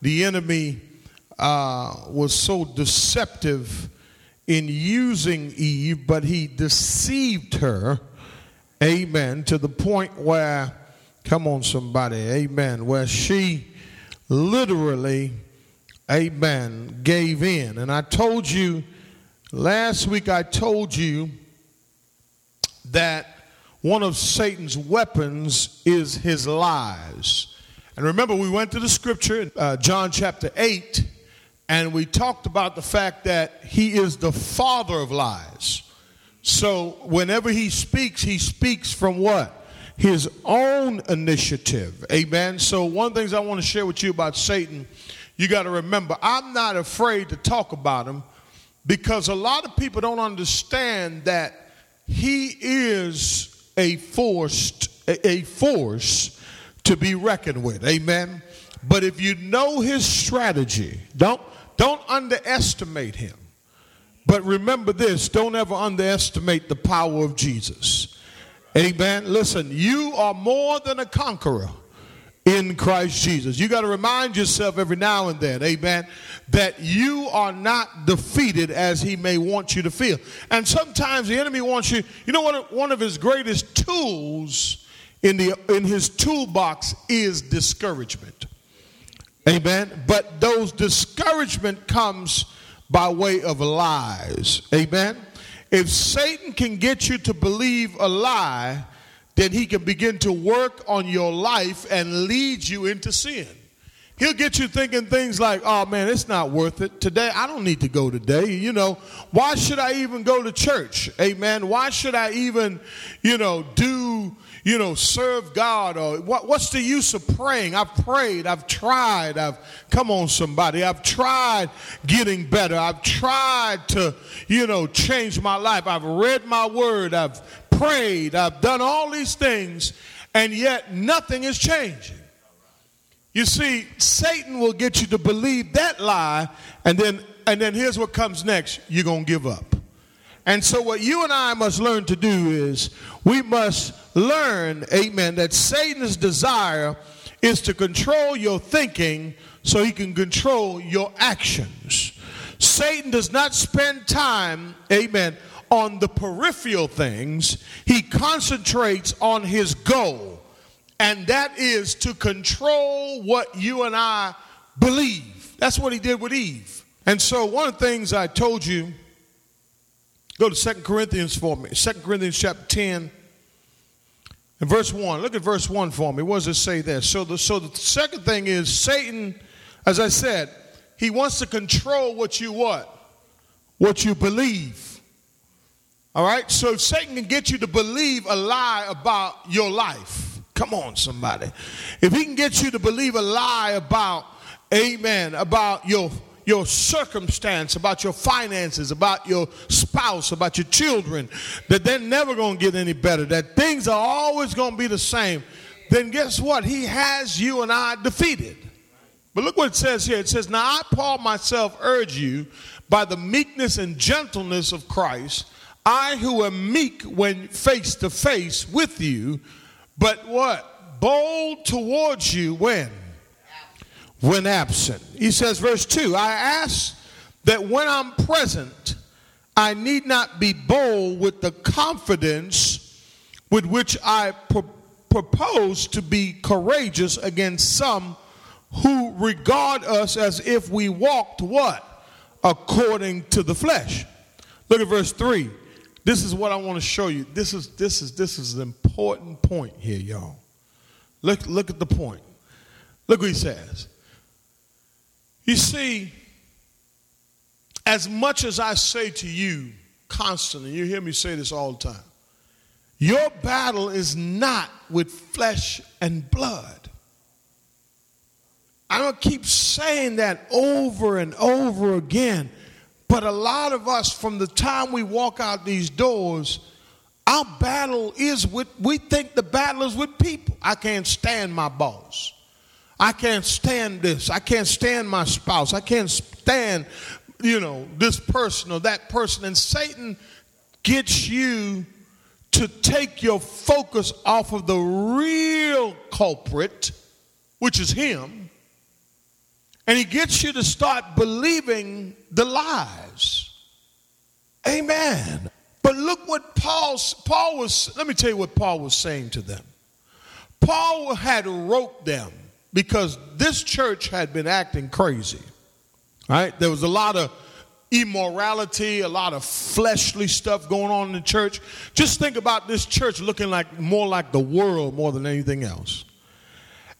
the enemy uh, was so deceptive in using Eve, but he deceived her, amen, to the point where, come on, somebody, amen, where she literally, amen, gave in. And I told you, last week, I told you that one of Satan's weapons is his lies. And remember, we went to the scripture uh, John chapter 8 and we talked about the fact that he is the father of lies. So whenever he speaks, he speaks from what? His own initiative. Amen. So one of the things I want to share with you about Satan, you got to remember, I'm not afraid to talk about him because a lot of people don't understand that he is a forced a force to be reckoned with. Amen. But if you know his strategy, don't don't underestimate him. But remember this don't ever underestimate the power of Jesus. Amen. Listen, you are more than a conqueror in Christ Jesus. You got to remind yourself every now and then, amen, that you are not defeated as he may want you to feel. And sometimes the enemy wants you, you know what one of his greatest tools in the in his toolbox is discouragement. Amen. But those discouragement comes by way of lies. Amen. If Satan can get you to believe a lie, then he can begin to work on your life and lead you into sin. He'll get you thinking things like, oh man, it's not worth it. Today, I don't need to go today. You know, why should I even go to church? Amen. Why should I even, you know, do you know, serve God or what, what's the use of praying? I've prayed, I've tried, I've come on somebody, I've tried getting better, I've tried to, you know, change my life, I've read my word, I've prayed, I've done all these things, and yet nothing is changing. You see, Satan will get you to believe that lie, and then and then here's what comes next you're to give up. And so, what you and I must learn to do is we must learn, amen, that Satan's desire is to control your thinking so he can control your actions. Satan does not spend time, amen, on the peripheral things, he concentrates on his goal, and that is to control what you and I believe. That's what he did with Eve. And so, one of the things I told you Go to Second Corinthians for me. Second Corinthians chapter 10 and verse 1. Look at verse 1 for me. What does it say there? So the, so the second thing is Satan, as I said, he wants to control what you what? What you believe. All right? So if Satan can get you to believe a lie about your life. Come on, somebody. If he can get you to believe a lie about, amen, about your your circumstance, about your finances, about your spouse, about your children, that they're never going to get any better, that things are always going to be the same, then guess what? He has you and I defeated. But look what it says here. It says, Now I, Paul, myself urge you by the meekness and gentleness of Christ, I who am meek when face to face with you, but what? Bold towards you when? When absent. He says, verse 2 I ask that when I'm present, I need not be bold with the confidence with which I pro- propose to be courageous against some who regard us as if we walked what? According to the flesh. Look at verse 3. This is what I want to show you. This is this is this is an important point here, y'all. Look, look at the point. Look what he says. You see, as much as I say to you constantly, you hear me say this all the time, your battle is not with flesh and blood. I don't keep saying that over and over again, but a lot of us, from the time we walk out these doors, our battle is with, we think the battle is with people. I can't stand my boss. I can't stand this. I can't stand my spouse. I can't stand, you know, this person or that person. And Satan gets you to take your focus off of the real culprit, which is him, And he gets you to start believing the lies. Amen. But look what Paul, Paul was, let me tell you what Paul was saying to them. Paul had wrote them because this church had been acting crazy. Right? There was a lot of immorality, a lot of fleshly stuff going on in the church. Just think about this church looking like more like the world more than anything else.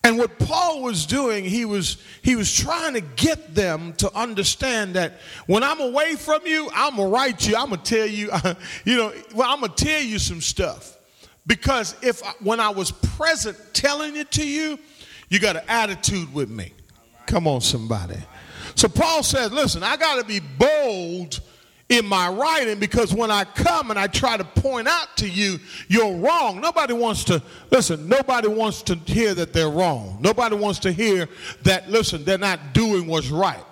And what Paul was doing, he was he was trying to get them to understand that when I'm away from you, I'm gonna write you. I'm gonna tell you, you know, well, I'm gonna tell you some stuff. Because if when I was present telling it to you, you got an attitude with me. Come on, somebody. So Paul says, listen, I got to be bold in my writing because when I come and I try to point out to you, you're wrong. Nobody wants to, listen, nobody wants to hear that they're wrong. Nobody wants to hear that, listen, they're not doing what's right.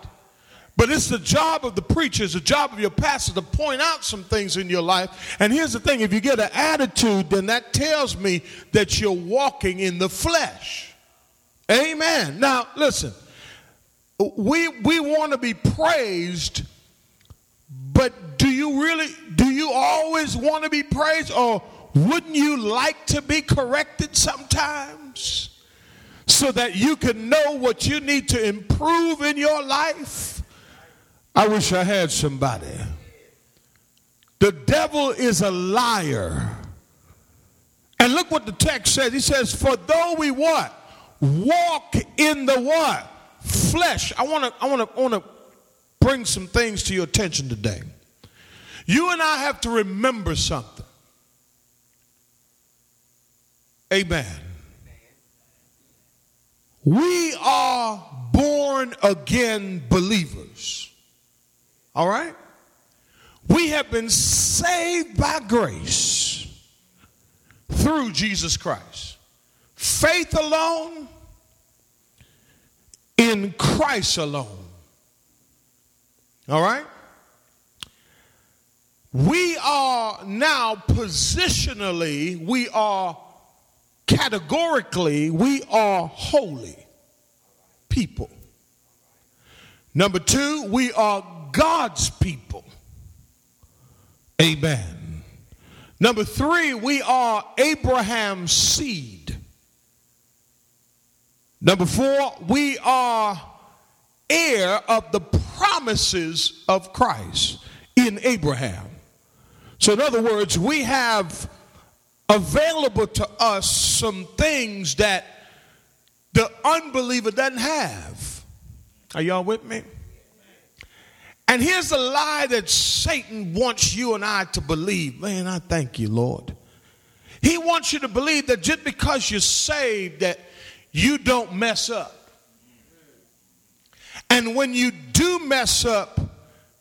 But it's the job of the preacher, it's the job of your pastor to point out some things in your life. And here's the thing if you get an attitude, then that tells me that you're walking in the flesh. Amen. Now, listen, we, we want to be praised, but do you really, do you always want to be praised? Or wouldn't you like to be corrected sometimes so that you can know what you need to improve in your life? I wish I had somebody. The devil is a liar. And look what the text says. He says, For though we what? Walk in the what? Flesh. I want to I want to I want to bring some things to your attention today. You and I have to remember something. Amen. We are born again believers. All right? We have been saved by grace through Jesus Christ. Faith alone, in Christ alone. All right? We are now positionally, we are categorically, we are holy people. Number two, we are God's people. Amen. Number three, we are Abraham's seed. Number four, we are heir of the promises of Christ in Abraham. So, in other words, we have available to us some things that the unbeliever doesn't have. Are y'all with me? And here's the lie that Satan wants you and I to believe. Man, I thank you, Lord. He wants you to believe that just because you're saved that you don't mess up. And when you do mess up,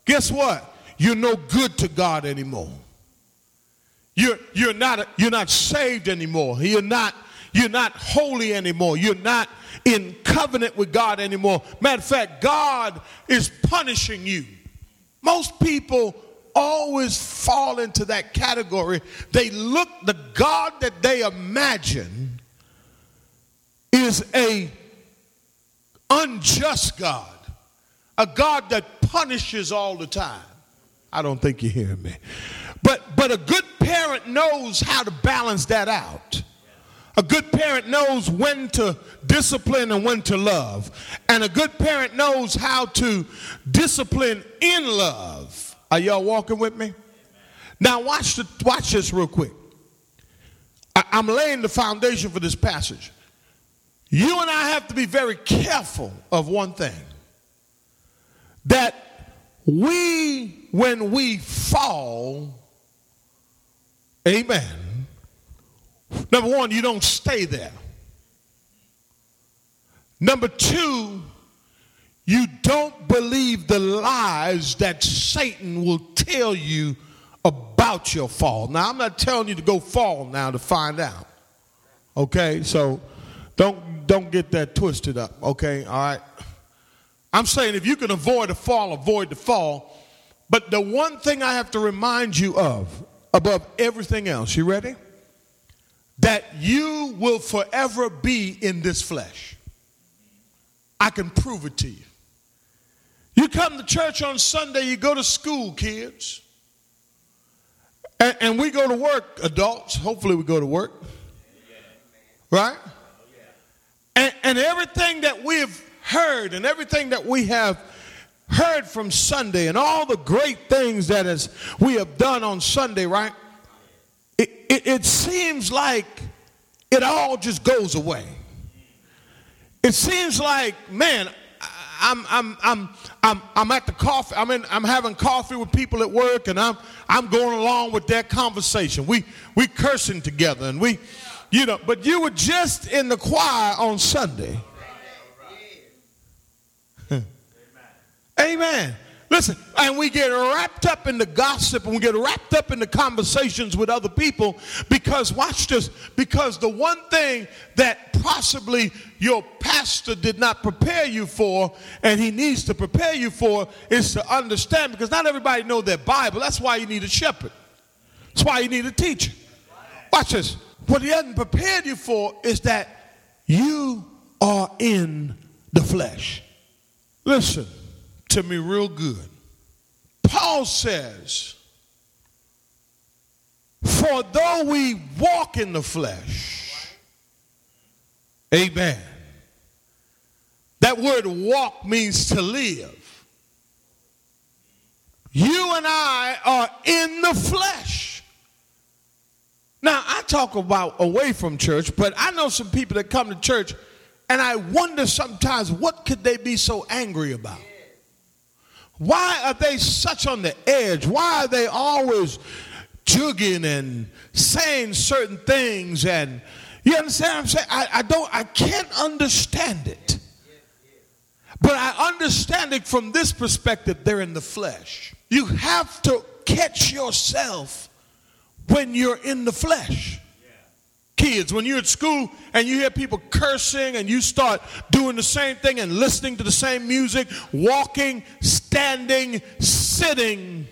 guess what? You're no good to God anymore. You're, you're, not, you're not saved anymore. You're not, you're not holy anymore. You're not in covenant with God anymore. Matter of fact, God is punishing you. Most people always fall into that category. They look, the God that they imagine is a unjust God, a God that punishes all the time. I don't think you hear me. But but a good parent knows how to balance that out. A good parent knows when to discipline and when to love. And a good parent knows how to discipline in love. Are y'all walking with me? Now watch the, watch this real quick. I, I'm laying the foundation for this passage. You and I have to be very careful of one thing. That we, when we fall, amen, Number one, you don't stay there. Number two, you don't believe the lies that Satan will tell you about your fall. Now, I'm not telling you to go fall now to find out. Okay? So don't don't get that twisted up. Okay? All right. I'm saying if you can avoid a fall, avoid the fall. But the one thing I have to remind you of above everything else, you ready? that you will forever be in this flesh. I can prove it to you. You come to church on Sunday, you go to school, kids. And, and we go to work, adults. Hopefully, we go to work. Right? And, and everything that we've heard and everything that we have heard from Sunday and all the great things that is, we have done on Sunday, right? It, it, it seems like it all just goes away. It seems like, man, I'm, I'm, I'm, I'm, I'm at the coffee, I'm, in, I'm having coffee with people at work and I'm, I'm going along with that conversation. We, we cursing together and we, you know, but you were just in the choir on Sunday. Amen. Listen, and we get wrapped up in the gossip and we get wrapped up in the conversations with other people because, watch this, because the one thing that possibly your pastor did not prepare you for and he needs to prepare you for is to understand because not everybody know their Bible. That's why you need a shepherd. That's why you need a teacher. Watch this. What he hasn't prepared you for is that you are in the flesh. Listen to me real good. Paul says, For though we walk in the flesh, amen. That word walk means to live. You and I are in the flesh. Now, I talk about away from church, but I know some people that come to church, and I wonder sometimes what could they be so angry about? Why are they such on the edge? Why are they always jugging and saying certain things? And you understand I'm saying? I, I don't, I can't understand it. But I understand it from this perspective, they're in the flesh. You have to catch yourself when you're in the flesh. Kids, when you're at school and you hear people cursing and you start doing the same thing and listening to the same music, walking, standing, sitting,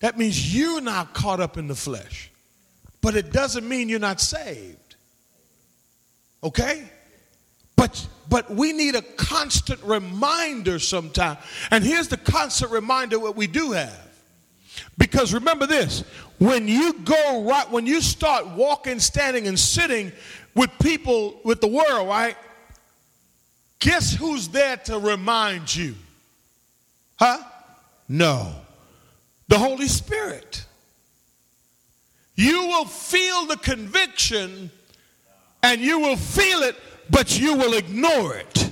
that means you're not caught up in the flesh. But it doesn't mean you're not saved. Okay? But but we need a constant reminder sometimes. And here's the constant reminder what we do have. Because remember this, when you go right, when you start walking, standing, and sitting with people, with the world, right? Guess who's there to remind you? Huh? No. The Holy Spirit. You will feel the conviction and you will feel it, but you will ignore it.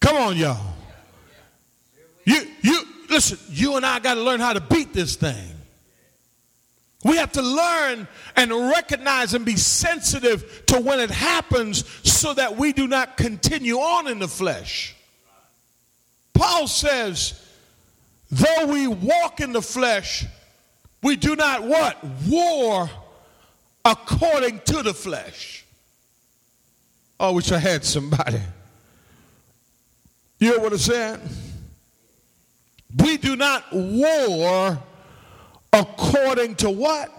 Come on, y'all. Listen, you and I got to learn how to beat this thing. We have to learn and recognize and be sensitive to when it happens so that we do not continue on in the flesh. Paul says, though we walk in the flesh, we do not what? War according to the flesh. Oh, I wish I had somebody. You know what I'm saying? We do not war according to what?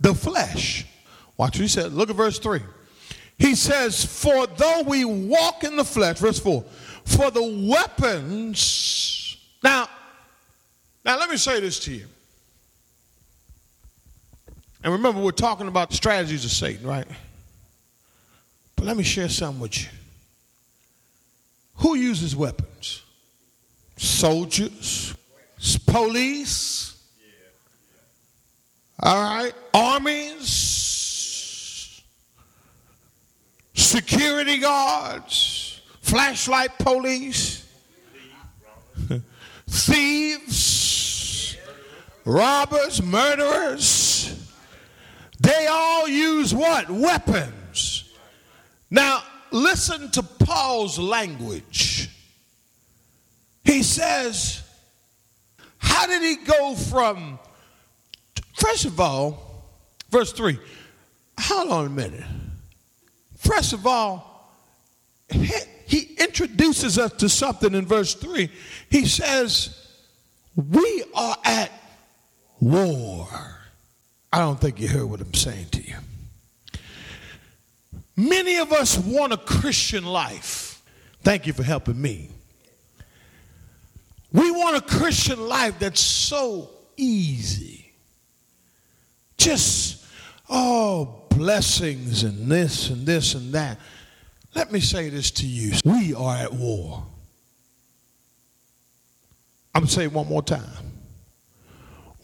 The flesh. Watch what he said. Look at verse 3. He says, For though we walk in the flesh, verse 4, for the weapons. Now, now let me say this to you. And remember, we're talking about the strategies of Satan, right? But let me share something with you. Who uses weapons? Soldiers, police, all right, armies, security guards, flashlight police, thieves, robbers, murderers. They all use what? Weapons. Now, listen to Paul's language. He says, How did he go from, first of all, verse 3, hold on a minute. First of all, he, he introduces us to something in verse 3. He says, We are at war. I don't think you heard what I'm saying to you. Many of us want a Christian life. Thank you for helping me. We want a Christian life that's so easy. Just, oh, blessings and this and this and that. Let me say this to you. We are at war. I'm going to say it one more time.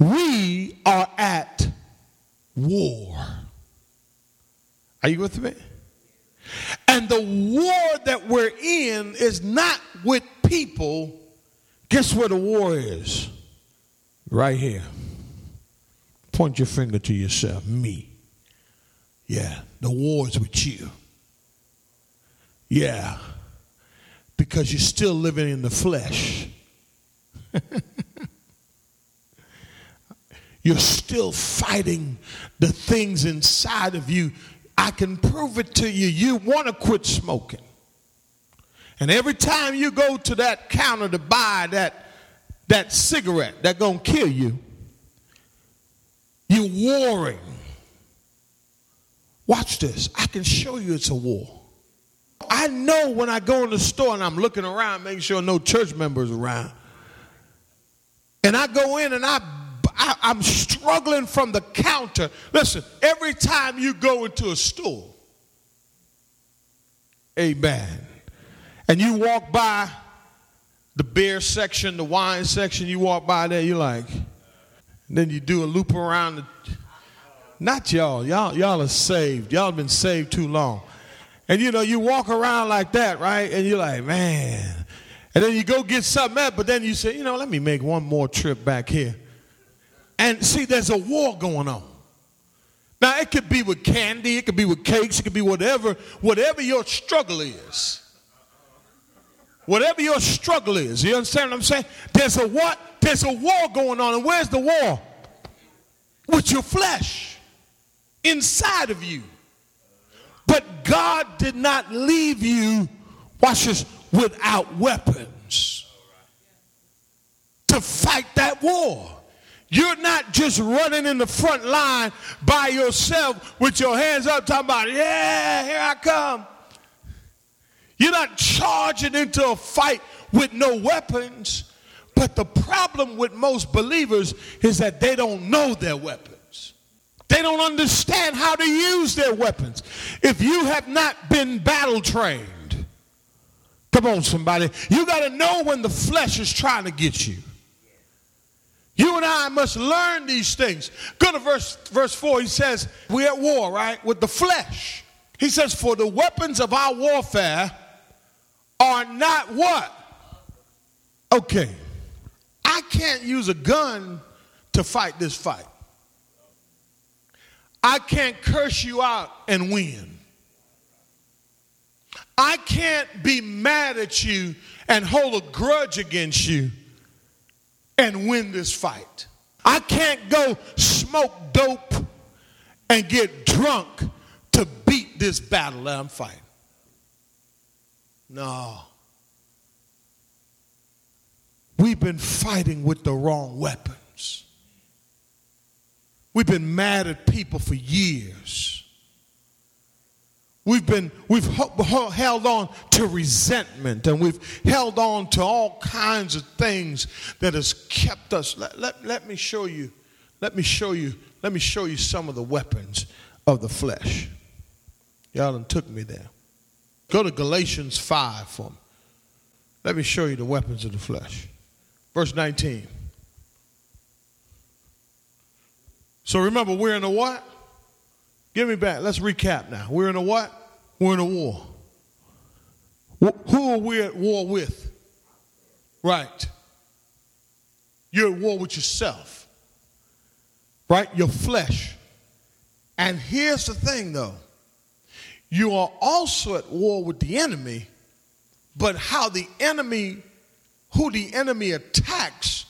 We are at war. Are you with me? And the war that we're in is not with people. Guess where the war is? Right here. Point your finger to yourself, me. Yeah, the war is with you. Yeah, because you're still living in the flesh. you're still fighting the things inside of you I can prove it to you. You want to quit smoking. And every time you go to that counter to buy that, that cigarette that's going to kill you, you're warring. Watch this. I can show you it's a war. I know when I go in the store and I'm looking around, making sure no church members around. And I go in and I I, am struggling from the counter. Listen, every time you go into a store, amen, and you walk by the beer section, the wine section, you walk by there, you're like, then you do a loop around the, not y'all, y'all, y'all are saved. Y'all have been saved too long. And you know, you walk around like that, right? And you're like, man. And then you go get something else, but then you say, you know, let me make one more trip back here. And see, there's a war going on. Now, it could be with candy, it could be with cakes, it could be whatever, whatever your struggle is. Whatever your struggle is, you understand what I'm saying? There's a what? There's a war going on. And where's the war? With your flesh inside of you. But God did not leave you, watch this, without weapons to fight that war. You're not just running in the front line by yourself with your hands up, talking about, yeah, here I come. You're not charging into a fight with no weapons. But the problem with most believers is that they don't know their weapons. They don't understand how to use their weapons. If you have not been battle trained, come on, somebody, you got to know when the flesh is trying to get you. You and I must learn these things. Go to verse, verse 4. He says, We're at war, right? With the flesh. He says, For the weapons of our warfare are not what? Okay. I can't use a gun to fight this fight. I can't curse you out and win. I can't be mad at you and hold a grudge against you and win this fight. I can't go smoke dope and get drunk to beat this battle that I'm fighting. No. We've been fighting with the wrong weapons. We've been mad at people for years. We've been we've held on to resentment and we've held on to all kinds of things that has kept us. Let, let, let me show you, let me show you, let me show you some of the weapons of the flesh. Y'all done took me there. Go to Galatians 5 for me. Let me show you the weapons of the flesh. Verse 19. So remember, we're in a what? Give me back. Let's recap now. We're in a what? We're in a war. Who are we at war with? Right. You're at war with yourself. Right? Your flesh. And here's the thing though. You are also at war with the enemy, but how the enemy, who the enemy attacks,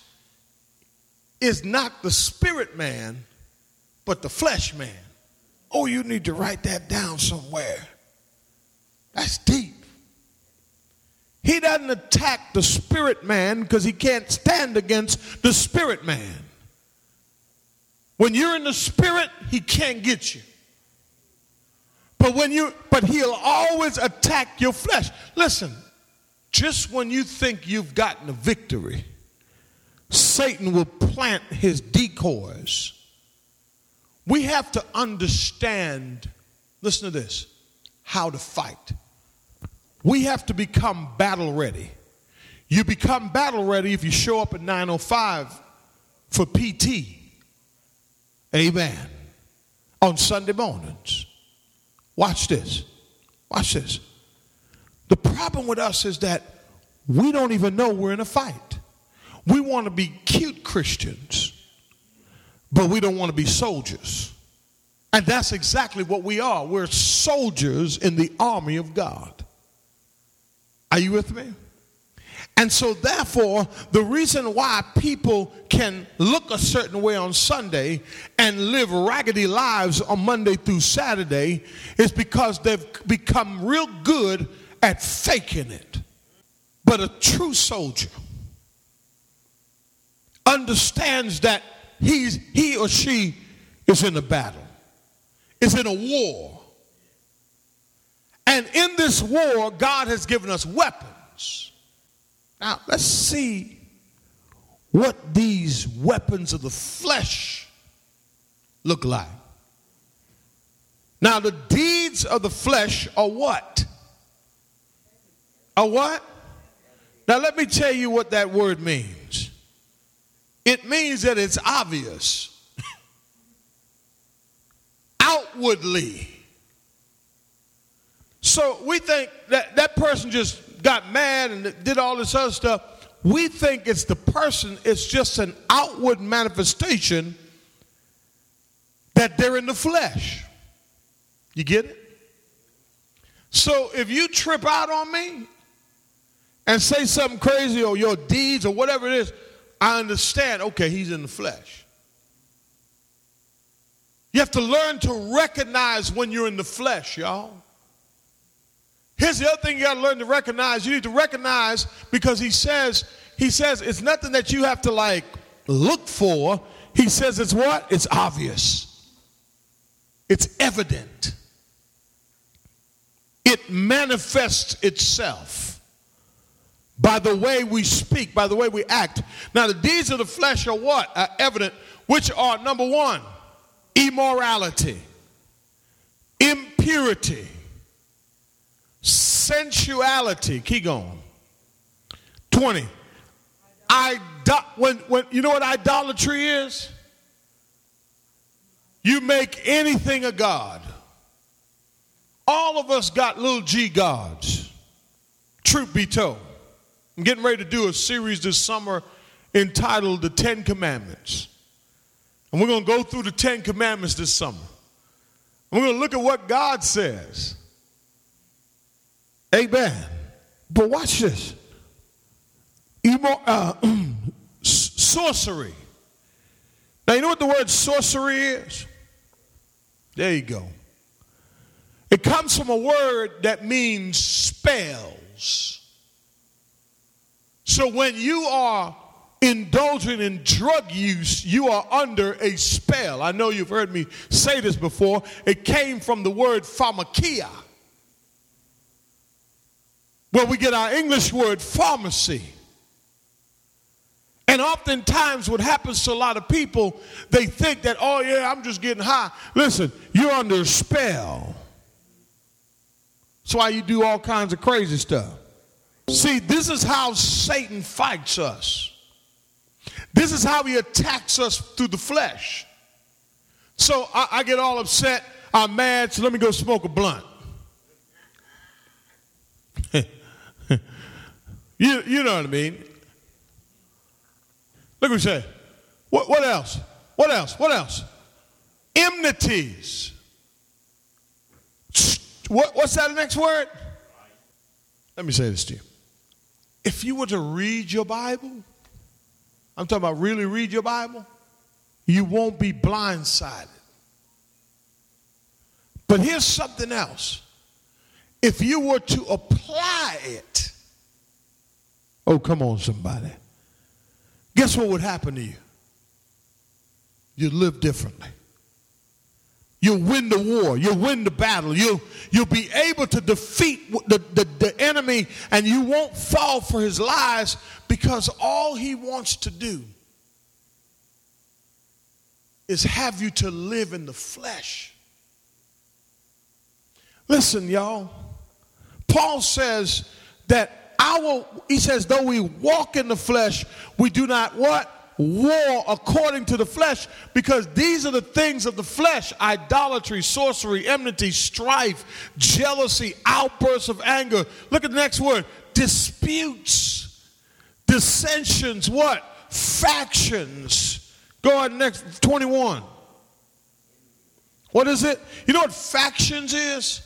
is not the spirit man, but the flesh man. Oh, you need to write that down somewhere. That's deep. He doesn't attack the spirit man because he can't stand against the spirit man. When you're in the spirit, he can't get you. But when you but he'll always attack your flesh. Listen, just when you think you've gotten a victory, Satan will plant his decoys. We have to understand, listen to this, how to fight. We have to become battle ready. You become battle ready if you show up at 905 for PT. Amen. On Sunday mornings. Watch this. Watch this. The problem with us is that we don't even know we're in a fight. We want to be cute Christians, but we don't want to be soldiers. And that's exactly what we are. We're soldiers in the army of God. Are you with me? And so, therefore, the reason why people can look a certain way on Sunday and live raggedy lives on Monday through Saturday is because they've become real good at faking it. But a true soldier understands that he's, he or she is in a battle, is in a war. And in this war, God has given us weapons. Now, let's see what these weapons of the flesh look like. Now, the deeds of the flesh are what? Are what? Now, let me tell you what that word means. It means that it's obvious, outwardly. So we think that that person just got mad and did all this other stuff. We think it's the person, it's just an outward manifestation that they're in the flesh. You get it? So if you trip out on me and say something crazy or your deeds or whatever it is, I understand, okay, he's in the flesh. You have to learn to recognize when you're in the flesh, y'all. Here's the other thing you got to learn to recognize. You need to recognize because he says, he says it's nothing that you have to like look for. He says it's what? It's obvious. It's evident. It manifests itself by the way we speak, by the way we act. Now, the deeds of the flesh are what? Are evident, which are number one, immorality, impurity, sensuality. Keep going. 20. Idol- when, when, you know what idolatry is? You make anything a God. All of us got little g gods. Truth be told. I'm getting ready to do a series this summer entitled The Ten Commandments. And we're going to go through the Ten Commandments this summer. We're going to look at what God says. Amen. But watch this. Emo- uh, sorcery. Now, you know what the word sorcery is? There you go. It comes from a word that means spells. So when you are indulging in drug use, you are under a spell. I know you've heard me say this before. It came from the word pharmakia, where we get our English word pharmacy. And oftentimes, what happens to a lot of people, they think that, oh, yeah, I'm just getting high. Listen, you're under a spell. That's why you do all kinds of crazy stuff. See, this is how Satan fights us. This is how he attacks us through the flesh. So I, I get all upset, I'm mad, so let me go smoke a blunt. you, you you know what I mean? Look what he say. What, what else? What else? What else? Enmities. What, what's that next word? Let me say this to you. If you were to read your Bible, I'm talking about really read your Bible, you won't be blindsided. But here's something else. If you were to apply it, oh, come on, somebody. Guess what would happen to you? You'd live differently. You'll win the war. You'll win the battle. You'll, you'll be able to defeat the, the, the enemy and you won't fall for his lies because all he wants to do is have you to live in the flesh. Listen, y'all. Paul says that our, he says, though we walk in the flesh, we do not what? War according to the flesh, because these are the things of the flesh idolatry, sorcery, enmity, strife, jealousy, outbursts of anger. Look at the next word disputes, dissensions, what? Factions. Go on, next 21. What is it? You know what factions is?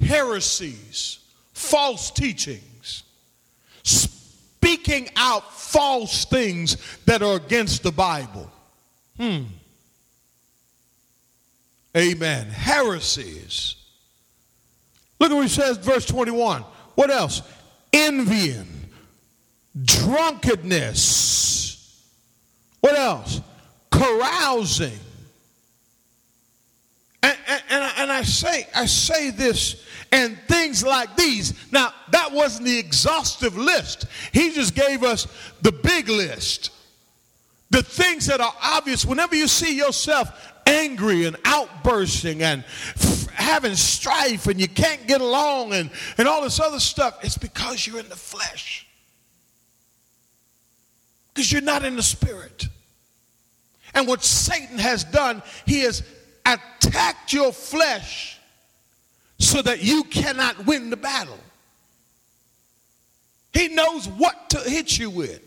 Heresies, false teachings, speaking out false things that are against the Bible. Hmm. Amen. Heresies. Look at what he says, verse 21. What else? Envying, drunkenness. What else? Carousing. And, I, say, I say this and things like these. Now, that wasn't the exhaustive list. He just gave us the big list. The things that are obvious, whenever you see yourself angry and outbursting and f- having strife and you can't get along and, and all this other stuff, it's because you're in the flesh. Because you're not in the spirit. And what Satan has done, he has attacked your flesh so that you cannot win the battle. He knows what to hit you with,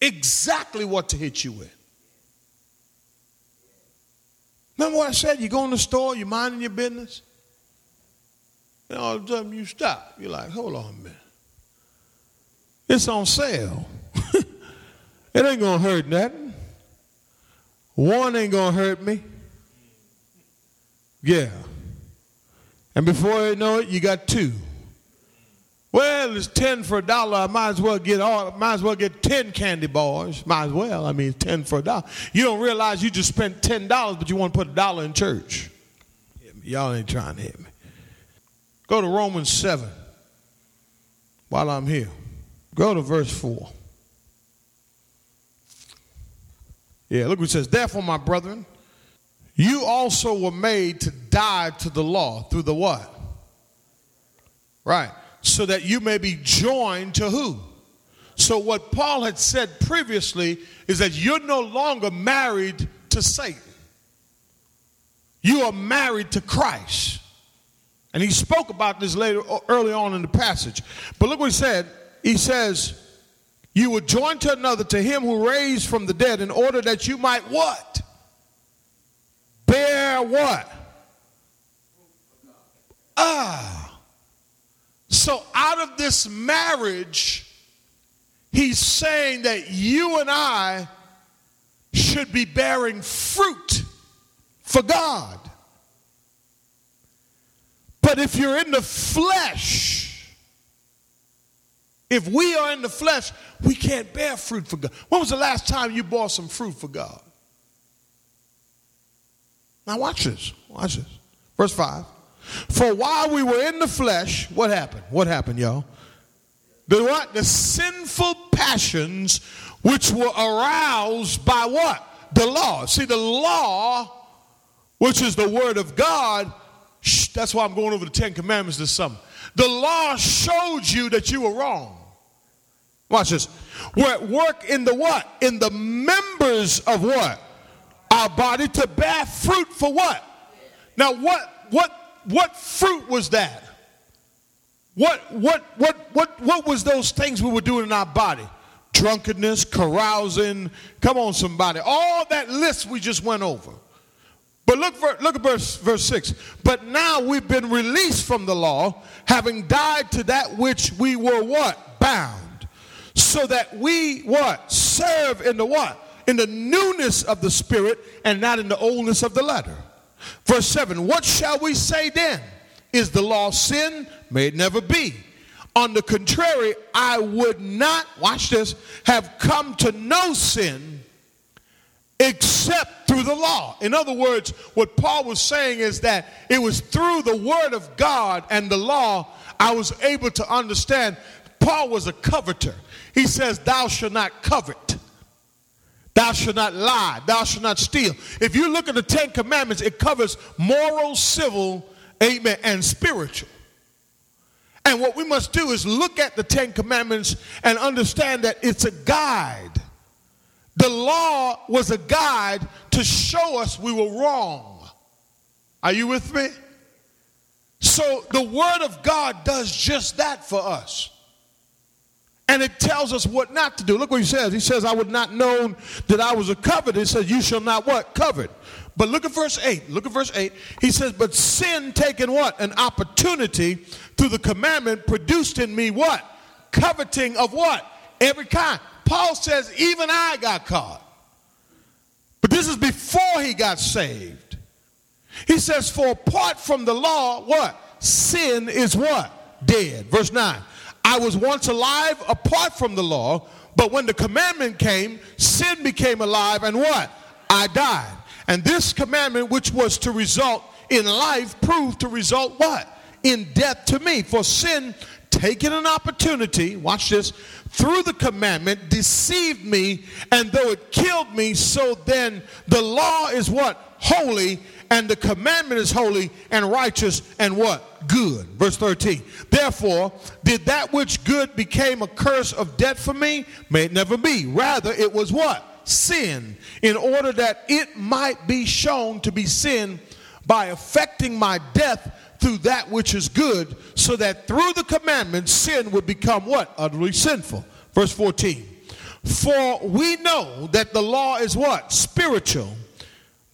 exactly what to hit you with. Remember what I said? You go in the store, you're minding your business, and all of a sudden you stop. You're like, hold on a minute. It's on sale. it ain't gonna hurt nothing. One ain't gonna hurt me. Yeah. And before you know it, you got two. Well, it's ten for a dollar. I might as well get all. Might as well get ten candy bars. Might as well. I mean, ten for a dollar. You don't realize you just spent ten dollars, but you want to put a dollar in church. Y'all ain't trying to hit me. Go to Romans seven. While I'm here, go to verse four. Yeah, look what it says. Therefore, my brethren, you also were made to die to the law through the what? Right. So that you may be joined to who? So, what Paul had said previously is that you're no longer married to Satan, you are married to Christ. And he spoke about this later, early on in the passage. But look what he said. He says, You were joined to another, to him who raised from the dead, in order that you might what? Bear what? Ah. So out of this marriage, he's saying that you and I should be bearing fruit for God. But if you're in the flesh, if we are in the flesh, we can't bear fruit for God. When was the last time you bought some fruit for God? Now, watch this. Watch this. Verse 5. For while we were in the flesh, what happened? What happened, y'all? The what? The sinful passions which were aroused by what? The law. See, the law, which is the word of God, shh, that's why I'm going over the Ten Commandments this summer. The law showed you that you were wrong. Watch this. We're at work in the what? In the members of what? Our body to bear fruit for what? Now, what what what fruit was that? What what what what what was those things we were doing in our body? Drunkenness, carousing. Come on, somebody. All that list we just went over. But look for, look at verse verse six. But now we've been released from the law, having died to that which we were what bound, so that we what serve in the what in the newness of the Spirit and not in the oldness of the letter. Verse 7 What shall we say then? Is the law sin? May it never be. On the contrary, I would not, watch this, have come to know sin except through the law. In other words, what Paul was saying is that it was through the word of God and the law I was able to understand. Paul was a coveter. He says, Thou shalt not covet. Thou shalt not lie. Thou shalt not steal. If you look at the Ten Commandments, it covers moral, civil, amen, and spiritual. And what we must do is look at the Ten Commandments and understand that it's a guide. The law was a guide to show us we were wrong. Are you with me? So the Word of God does just that for us. And it tells us what not to do. Look what he says. He says, I would not known that I was a covet. It says, You shall not what? Covet. But look at verse 8. Look at verse 8. He says, But sin taking what? An opportunity through the commandment produced in me what? Coveting of what? Every kind. Paul says, Even I got caught. But this is before he got saved. He says, For apart from the law, what? Sin is what? Dead. Verse 9. I was once alive apart from the law, but when the commandment came, sin became alive, and what? I died. And this commandment, which was to result in life, proved to result what? In death to me. For sin, taking an opportunity, watch this, through the commandment, deceived me, and though it killed me, so then the law is what? Holy, and the commandment is holy and righteous and what? good. Verse 13. Therefore, did that which good became a curse of death for me? May it never be. Rather, it was what? Sin, in order that it might be shown to be sin by affecting my death through that which is good, so that through the commandment sin would become what? Utterly sinful. Verse 14. For we know that the law is what? Spiritual.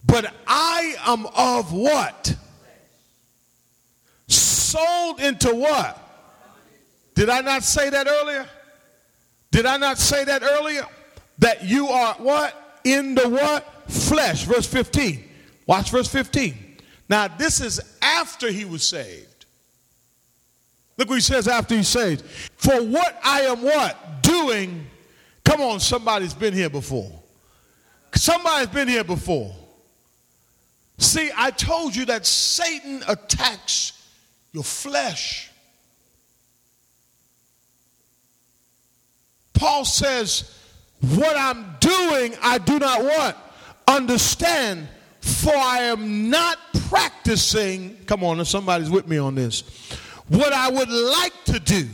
But I am of what? sold into what? Did I not say that earlier? Did I not say that earlier? That you are what? In the what? Flesh. Verse 15. Watch verse 15. Now, this is after he was saved. Look what he says after he's saved. For what I am what? Doing. Come on, somebody's been here before. Somebody's been here before. See, I told you that Satan attacks your flesh. Paul says, What I'm doing, I do not what? Understand, for I am not practicing. Come on, somebody's with me on this. What I would like to do,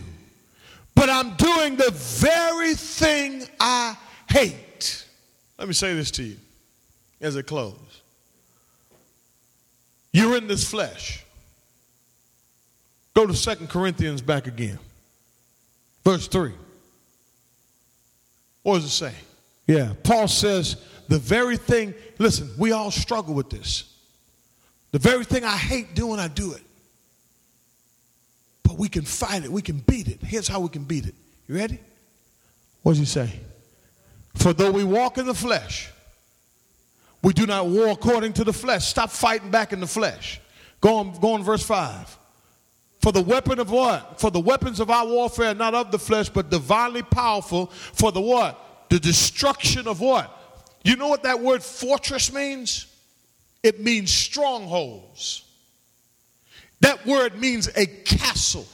but I'm doing the very thing I hate. Let me say this to you as a close. You're in this flesh. Go to Second Corinthians back again. Verse 3. What does it say? Yeah, Paul says the very thing, listen, we all struggle with this. The very thing I hate doing, I do it. But we can fight it, we can beat it. Here's how we can beat it. You ready? What does he say? For though we walk in the flesh, we do not war according to the flesh. Stop fighting back in the flesh. Go on, go on verse 5. For the weapon of what? For the weapons of our warfare, are not of the flesh, but divinely powerful. For the what? The destruction of what? You know what that word fortress means? It means strongholds. That word means a castle.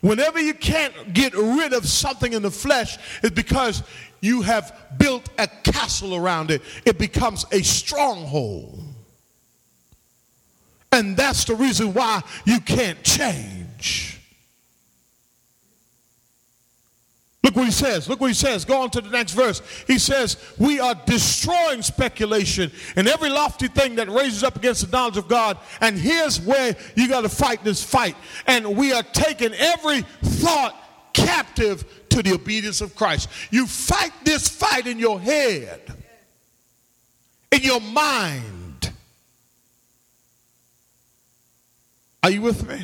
Whenever you can't get rid of something in the flesh, it's because you have built a castle around it. It becomes a stronghold. And that's the reason why you can't change. Look what he says. Look what he says. Go on to the next verse. He says, We are destroying speculation and every lofty thing that raises up against the knowledge of God. And here's where you got to fight this fight. And we are taking every thought captive to the obedience of Christ. You fight this fight in your head, in your mind Are you with me?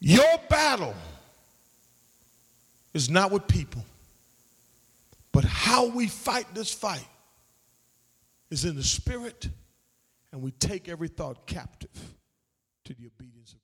Your battle is not with people, but how we fight this fight is in the spirit, and we take every thought captive to the obedience of